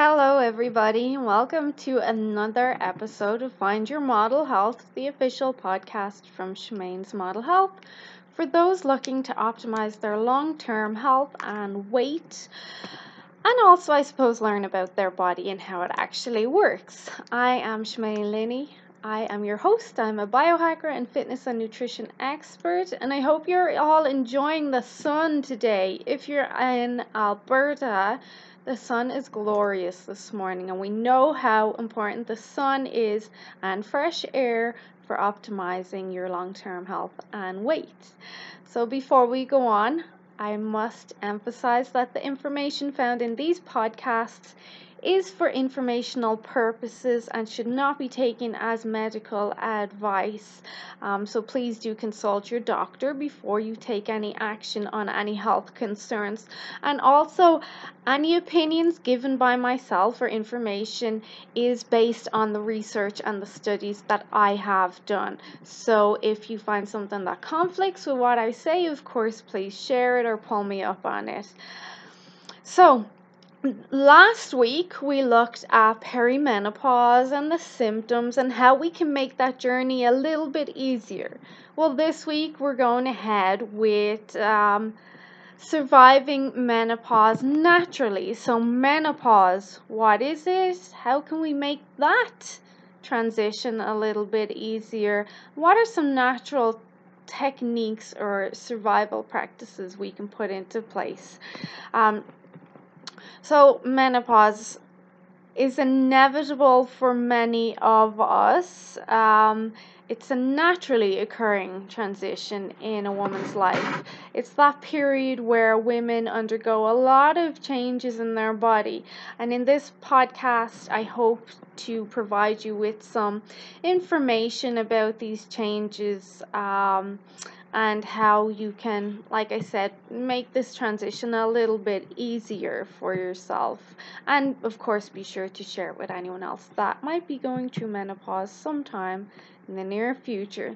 Hello, everybody. And welcome to another episode of Find Your Model Health, the official podcast from Shemaine's Model Health. For those looking to optimize their long term health and weight, and also, I suppose, learn about their body and how it actually works. I am Shemaine Linney. I am your host. I'm a biohacker and fitness and nutrition expert, and I hope you're all enjoying the sun today. If you're in Alberta, the sun is glorious this morning, and we know how important the sun is and fresh air for optimizing your long term health and weight. So, before we go on, I must emphasize that the information found in these podcasts is for informational purposes and should not be taken as medical advice. Um, so please do consult your doctor before you take any action on any health concerns. And also, any opinions given by myself or information is based on the research and the studies that I have done. So if you find something that conflicts with what I say, of course, please share it or pull me up on it. So, Last week we looked at perimenopause and the symptoms and how we can make that journey a little bit easier. Well, this week we're going ahead with um, surviving menopause naturally. So, menopause, what is it? How can we make that transition a little bit easier? What are some natural techniques or survival practices we can put into place? Um, so, menopause is inevitable for many of us. Um, it's a naturally occurring transition in a woman's life. It's that period where women undergo a lot of changes in their body. And in this podcast, I hope to provide you with some information about these changes. Um, and how you can, like I said, make this transition a little bit easier for yourself. And of course, be sure to share it with anyone else that might be going through menopause sometime in the near future.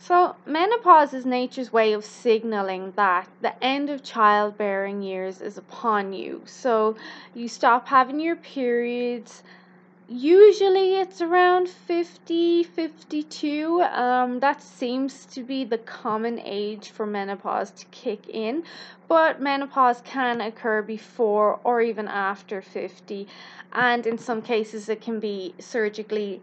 So, menopause is nature's way of signaling that the end of childbearing years is upon you. So, you stop having your periods usually it's around 50 52 um, that seems to be the common age for menopause to kick in but menopause can occur before or even after 50 and in some cases it can be surgically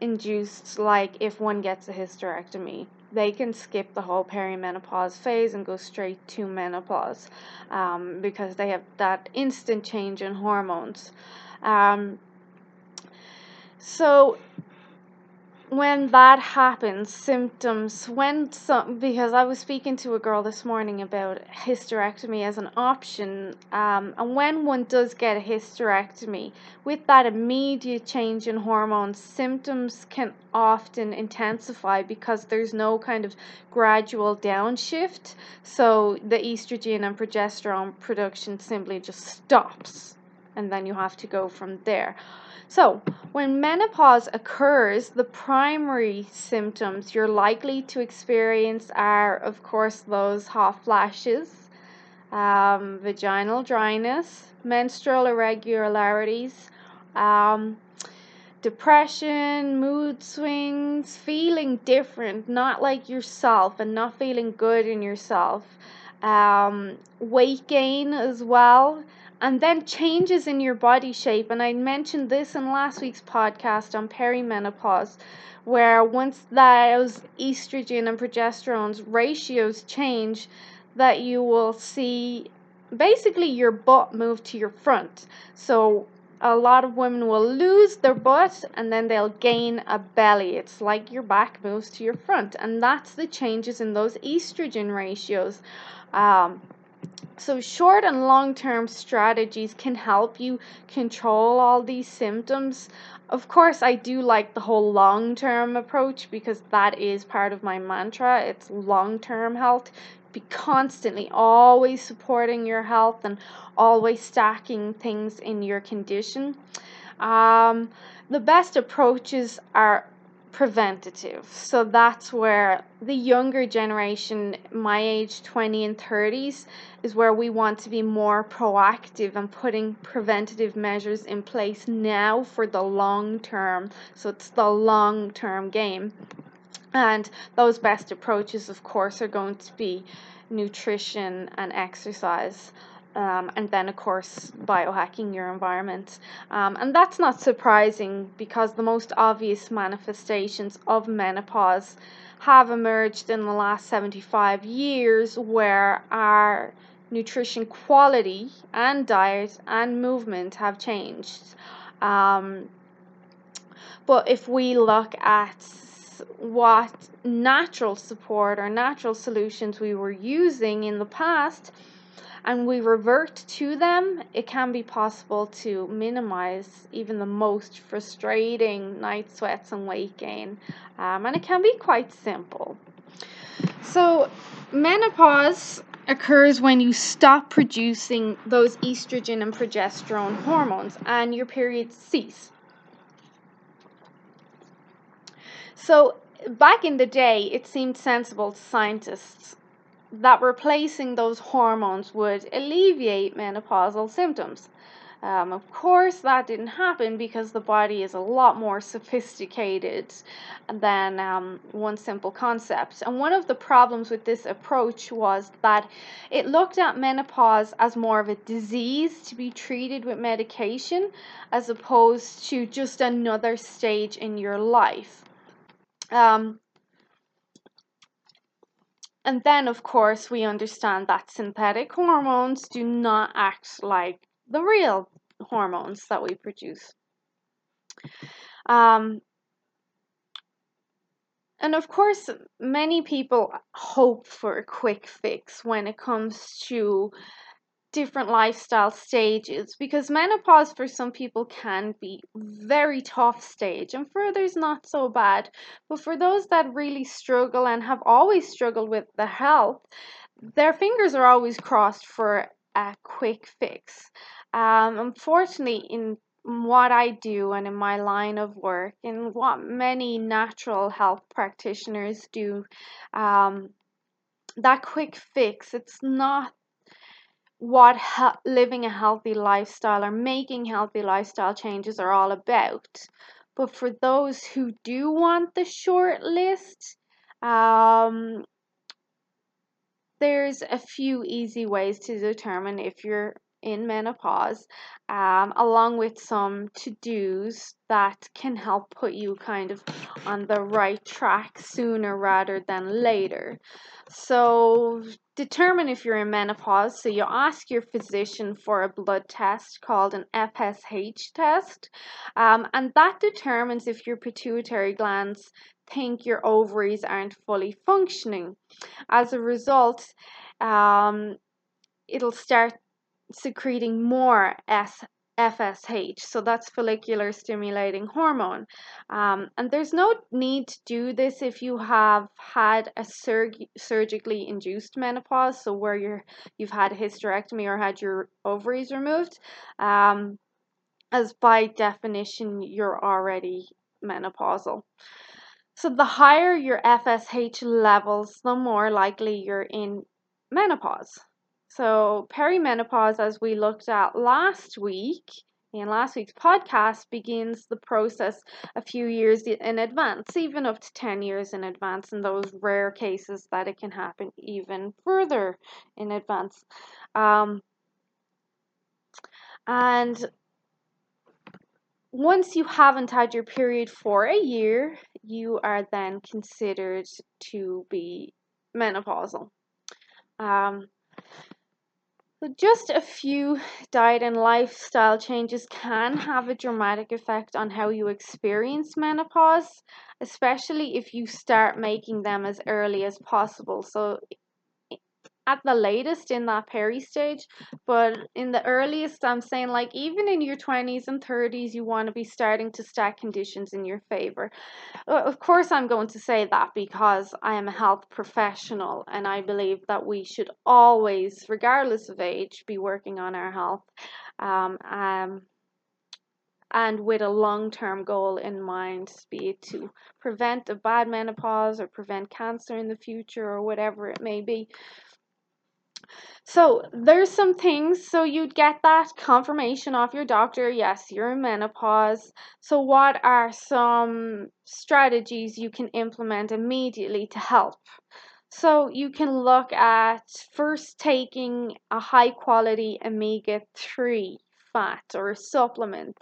induced like if one gets a hysterectomy. They can skip the whole perimenopause phase and go straight to menopause um, because they have that instant change in hormones. Um, so when that happens, symptoms, when some, because I was speaking to a girl this morning about hysterectomy as an option, um, and when one does get a hysterectomy, with that immediate change in hormones, symptoms can often intensify because there's no kind of gradual downshift. So the estrogen and progesterone production simply just stops, and then you have to go from there. So, when menopause occurs, the primary symptoms you're likely to experience are, of course, those hot flashes, um, vaginal dryness, menstrual irregularities, um, depression, mood swings, feeling different, not like yourself, and not feeling good in yourself, um, weight gain as well and then changes in your body shape. And I mentioned this in last week's podcast on perimenopause, where once those estrogen and progesterone's ratios change, that you will see basically your butt move to your front. So a lot of women will lose their butt and then they'll gain a belly. It's like your back moves to your front, and that's the changes in those estrogen ratios. Um, so, short and long term strategies can help you control all these symptoms. Of course, I do like the whole long term approach because that is part of my mantra. It's long term health. Be constantly always supporting your health and always stacking things in your condition. Um, the best approaches are preventative. So that's where the younger generation, my age 20 and 30s, is where we want to be more proactive and putting preventative measures in place now for the long term. So it's the long term game. And those best approaches, of course, are going to be nutrition and exercise. Um, and then, of course, biohacking your environment. Um, and that's not surprising because the most obvious manifestations of menopause have emerged in the last 75 years where our nutrition quality and diet and movement have changed. Um, but if we look at what natural support or natural solutions we were using in the past and we revert to them, it can be possible to minimize even the most frustrating night sweats and weight gain. Um, and it can be quite simple. So, menopause occurs when you stop producing those estrogen and progesterone hormones and your periods cease. So, back in the day, it seemed sensible to scientists that replacing those hormones would alleviate menopausal symptoms. Um, of course, that didn't happen because the body is a lot more sophisticated than um, one simple concept. And one of the problems with this approach was that it looked at menopause as more of a disease to be treated with medication as opposed to just another stage in your life. Um, and then, of course, we understand that synthetic hormones do not act like the real hormones that we produce. Um, and of course, many people hope for a quick fix when it comes to different lifestyle stages because menopause for some people can be very tough stage and for others not so bad. But for those that really struggle and have always struggled with the health their fingers are always crossed for a quick fix. Um, unfortunately, in what I do and in my line of work, and what many natural health practitioners do, um, that quick fix, it's not what he- living a healthy lifestyle or making healthy lifestyle changes are all about. But for those who do want the short list, um, there's a few easy ways to determine if you're in menopause, um, along with some to dos that can help put you kind of on the right track sooner rather than later. So, determine if you're in menopause. So, you ask your physician for a blood test called an FSH test, um, and that determines if your pituitary glands think your ovaries aren't fully functioning. As a result, um, it'll start secreting more FSH, so that's follicular stimulating hormone. Um, and there's no need to do this if you have had a surg- surgically induced menopause, so where you're you've had a hysterectomy or had your ovaries removed. Um, as by definition, you're already menopausal. So the higher your FSH levels, the more likely you're in menopause. So, perimenopause, as we looked at last week in last week's podcast, begins the process a few years in advance, even up to 10 years in advance, in those rare cases that it can happen even further in advance. Um, and once you haven't had your period for a year, you are then considered to be menopausal. Um, so just a few diet and lifestyle changes can have a dramatic effect on how you experience menopause, especially if you start making them as early as possible. So at the latest in that peri stage, but in the earliest, I'm saying like even in your 20s and 30s, you want to be starting to stack conditions in your favor. Of course, I'm going to say that because I am a health professional and I believe that we should always, regardless of age, be working on our health. Um, um, and with a long term goal in mind, be it to prevent a bad menopause or prevent cancer in the future or whatever it may be. So there's some things. So you'd get that confirmation off your doctor. Yes, you're in menopause. So what are some strategies you can implement immediately to help? So you can look at first taking a high quality omega 3 fat or supplement.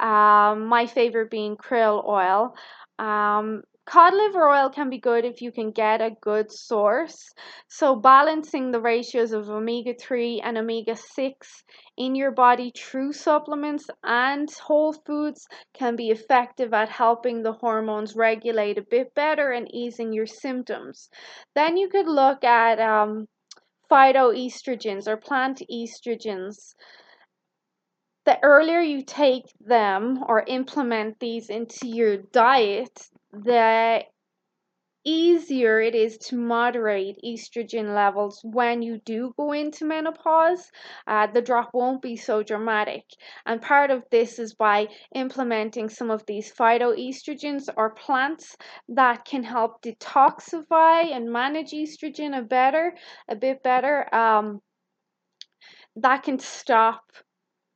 Um, my favorite being krill oil. Um, cod liver oil can be good if you can get a good source. So, balancing the ratios of omega 3 and omega 6 in your body through supplements and whole foods can be effective at helping the hormones regulate a bit better and easing your symptoms. Then you could look at um, phytoestrogens or plant estrogens the earlier you take them or implement these into your diet, the easier it is to moderate estrogen levels when you do go into menopause. Uh, the drop won't be so dramatic. And part of this is by implementing some of these phytoestrogens or plants that can help detoxify and manage estrogen a better, a bit better. Um, that can stop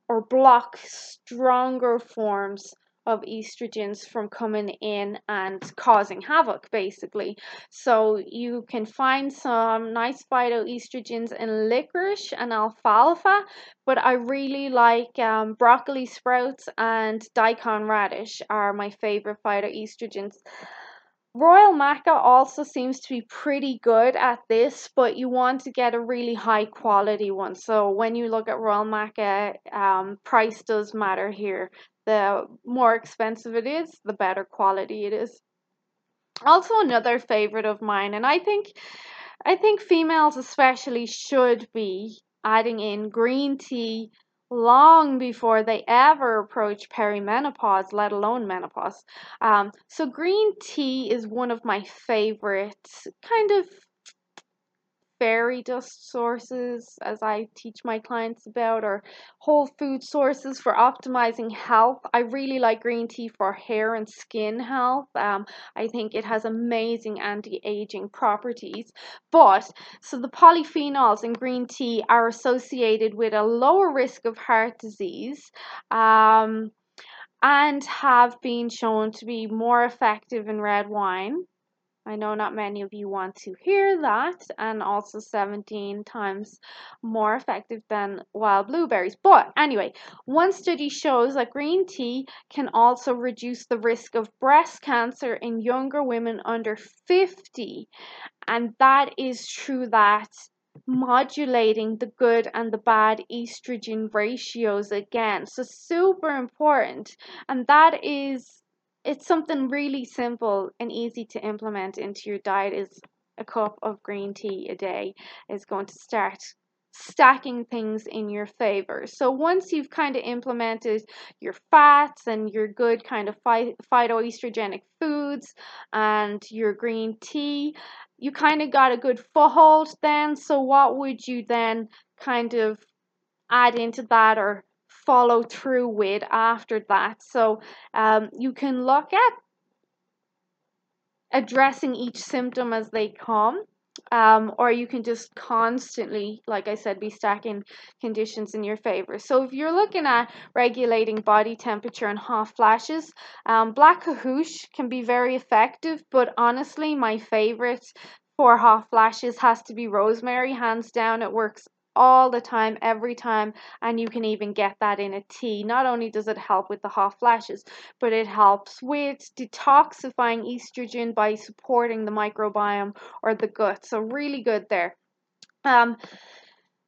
or block stronger forms of estrogens from coming in and causing havoc basically so you can find some nice phytoestrogens in licorice and alfalfa but i really like um, broccoli sprouts and daikon radish are my favorite phytoestrogens Royal Maca also seems to be pretty good at this, but you want to get a really high quality one. So when you look at Royal Maca, um, price does matter here. The more expensive it is, the better quality it is. Also, another favorite of mine, and I think, I think females especially should be adding in green tea long before they ever approach perimenopause, let alone menopause. Um, so, green tea is one of my favorite kind of fairy dust sources, as I teach my clients about, or whole food sources for optimizing health. I really like green tea for hair and skin health. Um, I think it has amazing anti aging properties. But so the polyphenols in green tea are associated with a lower risk of heart disease. Um, and have been shown to be more effective in red wine I know not many of you want to hear that, and also 17 times more effective than wild blueberries. But anyway, one study shows that green tea can also reduce the risk of breast cancer in younger women under 50. And that is true that modulating the good and the bad estrogen ratios again. So, super important. And that is it's something really simple and easy to implement into your diet is a cup of green tea a day is going to start stacking things in your favor. So once you've kind of implemented your fats and your good kind of phy- phytoestrogenic foods and your green tea, you kind of got a good foothold then. So what would you then kind of add into that or follow through with after that. So um, you can look at addressing each symptom as they come. Um, or you can just constantly, like I said, be stacking conditions in your favor. So if you're looking at regulating body temperature and hot flashes, um, black cohosh can be very effective, but honestly, my favorite for hot flashes has to be rosemary, hands down. It works all the time, every time, and you can even get that in a tea. Not only does it help with the hot flashes, but it helps with detoxifying estrogen by supporting the microbiome or the gut. So, really good there. Um,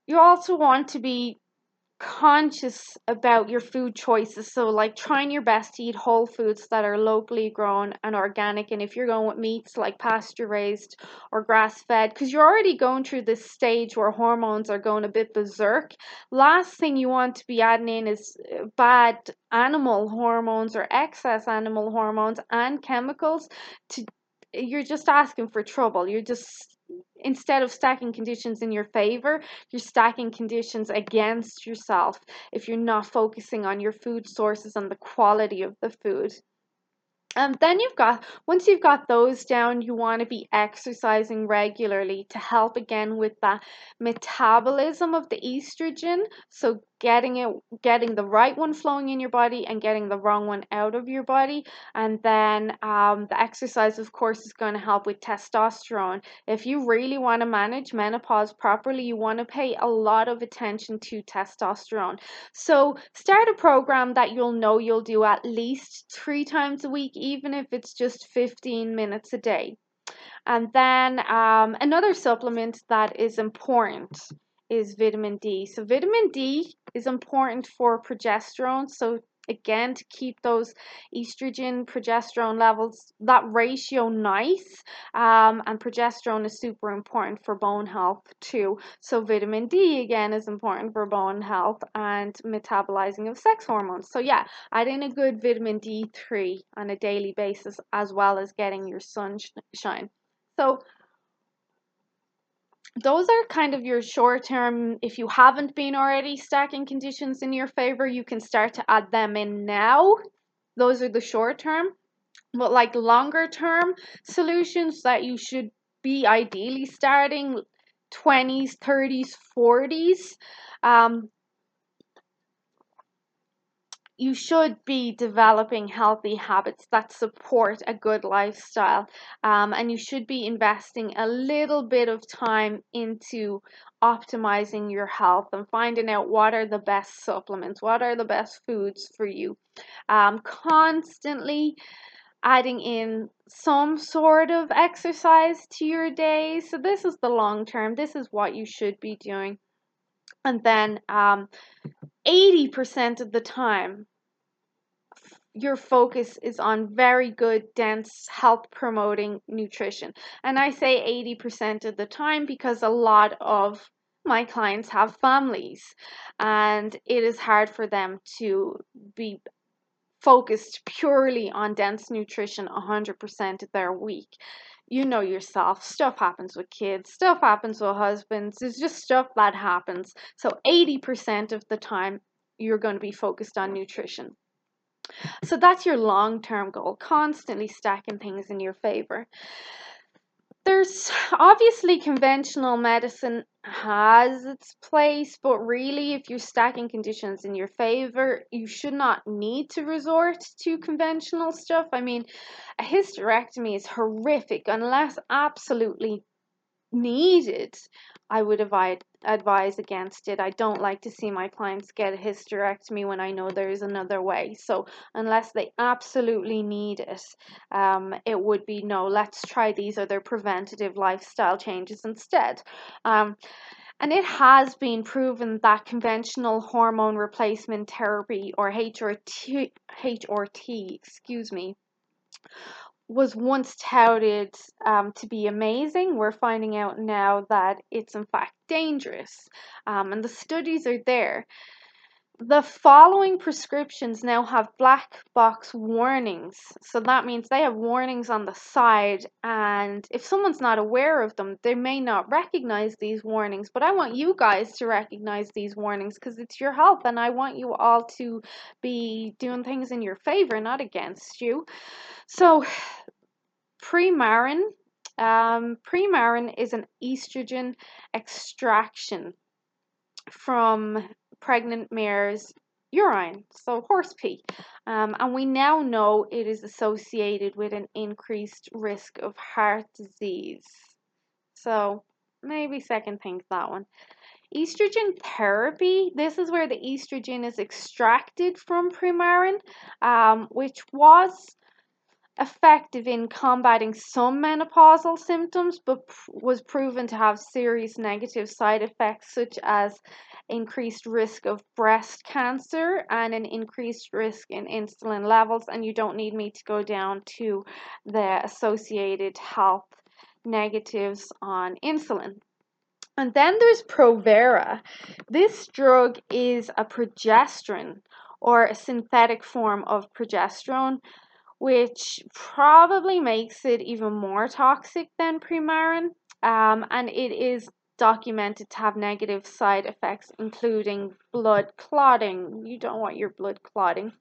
you also want to be conscious about your food choices. So, like trying your best to eat whole foods that are locally grown and organic. And if you're going with meats like pasture raised or grass fed, because you're already going through this stage where hormones are going a bit berserk, last thing you want to be adding in is uh, bad animal hormones or excess animal hormones and chemicals to you're just asking for trouble. You're just instead of stacking conditions in your favor, you're stacking conditions against yourself if you're not focusing on your food sources and the quality of the food. And then you've got, once you've got those down, you want to be exercising regularly to help again with that metabolism of the estrogen. So getting it, getting the right one flowing in your body and getting the wrong one out of your body. And then um, the exercise, of course, is going to help with testosterone. If you really want to manage menopause properly, you want to pay a lot of attention to testosterone. So start a program that you'll know you'll do at least three times a week even if it's just 15 minutes a day. And then um, another supplement that is important is vitamin D. So, vitamin D is important for progesterone. So, again to keep those estrogen progesterone levels that ratio nice um, and progesterone is super important for bone health too so vitamin d again is important for bone health and metabolizing of sex hormones so yeah adding a good vitamin d3 on a daily basis as well as getting your sunshine so those are kind of your short term. If you haven't been already stacking conditions in your favor, you can start to add them in now. Those are the short term. But like longer term solutions that you should be ideally starting 20s, 30s, 40s. Um, you should be developing healthy habits that support a good lifestyle. Um, and you should be investing a little bit of time into optimizing your health and finding out what are the best supplements, what are the best foods for you. Um, constantly adding in some sort of exercise to your day. So, this is the long term, this is what you should be doing. And then um, 80% of the time, your focus is on very good, dense, health promoting nutrition. And I say 80% of the time because a lot of my clients have families and it is hard for them to be focused purely on dense nutrition 100% of their week. You know yourself, stuff happens with kids, stuff happens with husbands, it's just stuff that happens. So 80% of the time, you're going to be focused on nutrition. So that's your long term goal, constantly stacking things in your favor. There's obviously conventional medicine has its place, but really, if you're stacking conditions in your favor, you should not need to resort to conventional stuff. I mean, a hysterectomy is horrific unless absolutely needed. I would advise advise against it. I don't like to see my clients get a hysterectomy when I know there is another way. So unless they absolutely need it, um, it would be no. Let's try these other preventative lifestyle changes instead. Um, and it has been proven that conventional hormone replacement therapy or HRT, HRT, excuse me, was once touted um, to be amazing, we're finding out now that it's in fact dangerous. Um, and the studies are there. The following prescriptions now have black box warnings. So that means they have warnings on the side, and if someone's not aware of them, they may not recognize these warnings. But I want you guys to recognize these warnings because it's your health, and I want you all to be doing things in your favor, not against you. So, Premarin. Um, Premarin is an estrogen extraction from pregnant mare's urine, so horse pee. Um, and we now know it is associated with an increased risk of heart disease. So maybe second think that one. Estrogen therapy, this is where the estrogen is extracted from Premarin, um, which was effective in combating some menopausal symptoms, but was proven to have serious negative side effects such as increased risk of breast cancer and an increased risk in insulin levels. And you don't need me to go down to the associated health negatives on insulin. And then there's Provera. This drug is a progesterone or a synthetic form of progesterone which probably makes it even more toxic than Premarin. um, and it is documented to have negative side effects, including blood clotting. You don't want your blood clotting.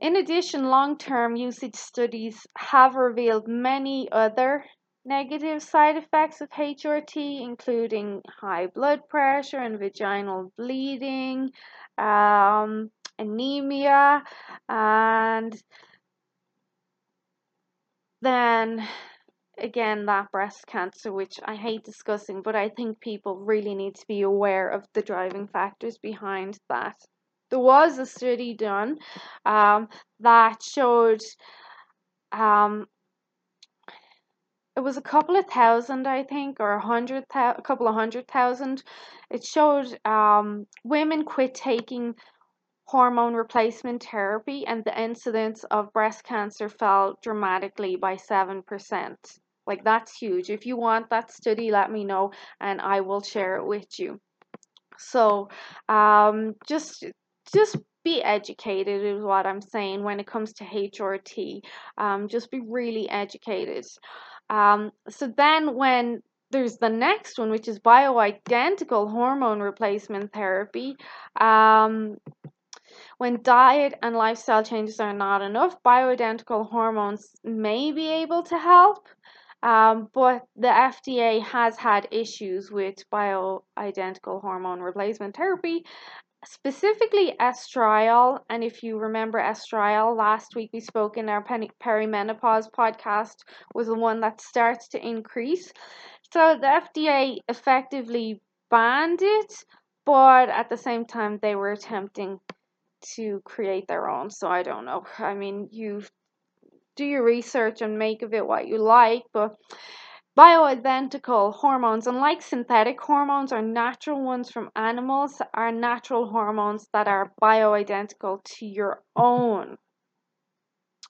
In addition, long term usage studies have revealed many other negative side effects of HRT, including high blood pressure and vaginal bleeding, um, anemia, and then again that breast cancer which i hate discussing but i think people really need to be aware of the driving factors behind that there was a study done um, that showed um, it was a couple of thousand, I think, or a hundred, a couple of hundred thousand. It showed um, women quit taking hormone replacement therapy, and the incidence of breast cancer fell dramatically by seven percent. Like that's huge. If you want that study, let me know, and I will share it with you. So, um, just just be educated is what I'm saying when it comes to HRT. Um, just be really educated. Um, so then when there's the next one, which is bioidentical hormone replacement therapy. Um, when diet and lifestyle changes are not enough, bioidentical hormones may be able to help. Um, but the FDA has had issues with bioidentical hormone replacement therapy specifically estriol and if you remember estriol last week we spoke in our perimenopause podcast was the one that starts to increase so the fda effectively banned it but at the same time they were attempting to create their own so i don't know i mean you do your research and make of it what you like but Bioidentical hormones, unlike synthetic hormones or natural ones from animals, are natural hormones that are bioidentical to your own.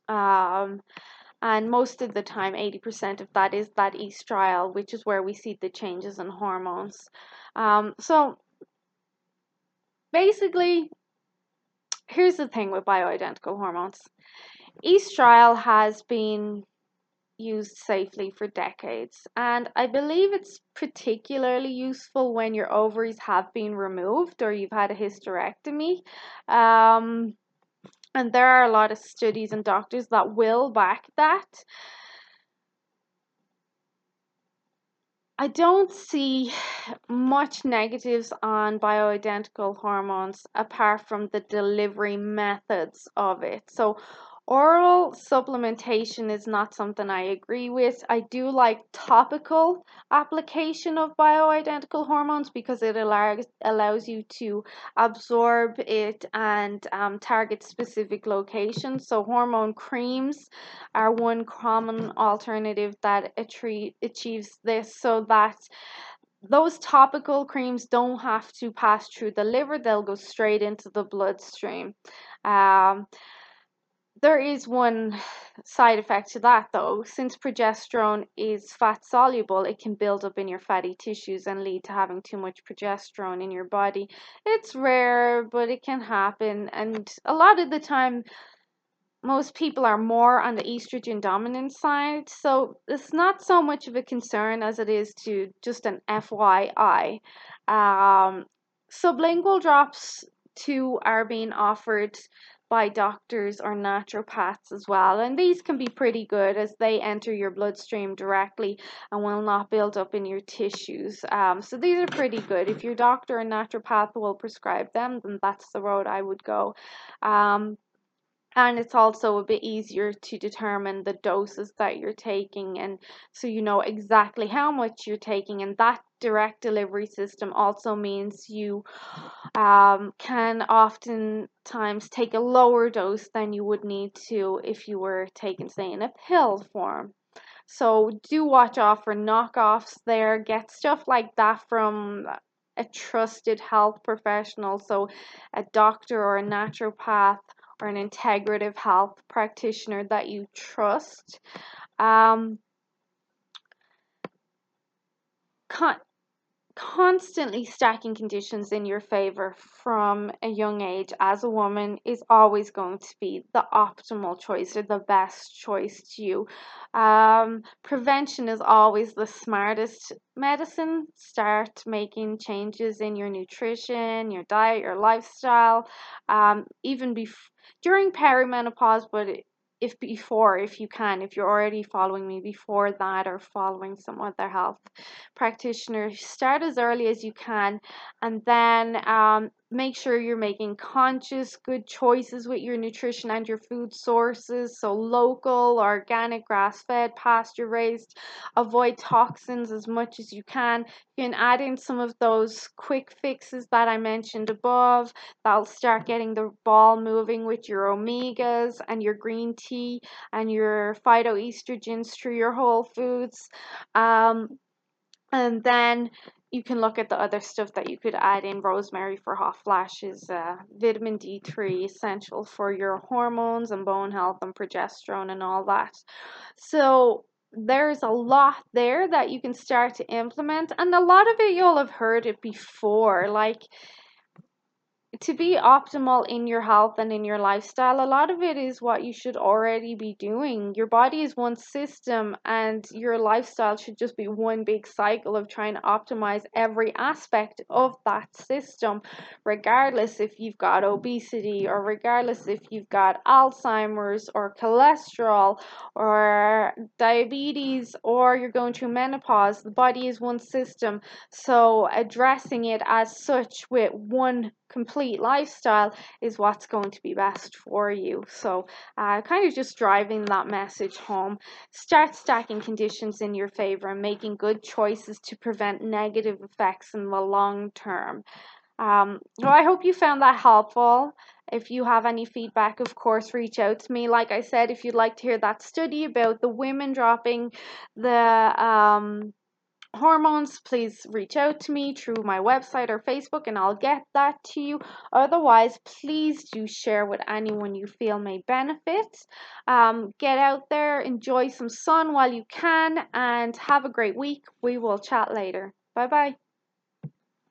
Um, and most of the time, 80% of that is that estriol, which is where we see the changes in hormones. Um, so basically, here's the thing with bioidentical hormones estriol has been used safely for decades. And I believe it's particularly useful when your ovaries have been removed or you've had a hysterectomy. Um, and there are a lot of studies and doctors that will back that. I don't see much negatives on bioidentical hormones apart from the delivery methods of it. So, Oral supplementation is not something I agree with. I do like topical application of bioidentical hormones because it allows allows you to absorb it and um, target specific locations. So hormone creams are one common alternative that achieves this so that those topical creams don't have to pass through the liver, they'll go straight into the bloodstream. Um, there is one side effect to that though. Since progesterone is fat soluble, it can build up in your fatty tissues and lead to having too much progesterone in your body. It's rare, but it can happen. And a lot of the time, most people are more on the estrogen dominant side. So it's not so much of a concern as it is to just an FYI. Um, sublingual drops too are being offered by doctors or naturopaths as well. And these can be pretty good as they enter your bloodstream directly and will not build up in your tissues. Um, so these are pretty good. If your doctor or naturopath will prescribe them, then that's the road I would go. Um, and it's also a bit easier to determine the doses that you're taking and so you know exactly how much you're taking. And that direct delivery system also means you um, can oftentimes take a lower dose than you would need to if you were taking say in a pill form. So do watch out for knockoffs there. Get stuff like that from a trusted health professional so a doctor or a naturopath or an integrative health practitioner that you trust. Um, con- constantly stacking conditions in your favor from a young age as a woman is always going to be the optimal choice or the best choice to you. Um, prevention is always the smartest medicine. Start making changes in your nutrition, your diet, your lifestyle, um, even bef- during perimenopause, but if before, if you can, if you're already following me before that or following some other health practitioner, start as early as you can. And then um, make sure you're making conscious, good choices with your nutrition and your food sources. So, local, organic, grass fed, pasture raised. Avoid toxins as much as you can. You can add in some of those quick fixes that I mentioned above. That'll start getting the ball moving with your omegas and your green tea and your phytoestrogens through your whole foods. Um, and then you can look at the other stuff that you could add in rosemary for hot flashes, uh, vitamin D3, essential for your hormones and bone health and progesterone and all that. So there's a lot there that you can start to implement, and a lot of it you'll have heard it before. Like to be optimal in your health and in your lifestyle, a lot of it is what you should already be doing. Your body is one system, and your lifestyle should just be one big cycle of trying to optimize every aspect of that system, regardless if you've got obesity or regardless if you've got Alzheimer's or cholesterol or diabetes or you're going through menopause. The body is one system, so addressing it as such with one complete lifestyle is what's going to be best for you. So, uh, kind of just driving that message home. Start stacking conditions in your favor and making good choices to prevent negative effects in the long term. Um, I hope you found that helpful. If you have any feedback, of course, reach out to me. Like I said, if you'd like to hear that study about the women dropping the um, hormones, please reach out to me through my website or Facebook and I'll get that to you. Otherwise, please do share with anyone you feel may benefit. Um, get out there, enjoy some sun while you can, and have a great week. We will chat later. Bye bye.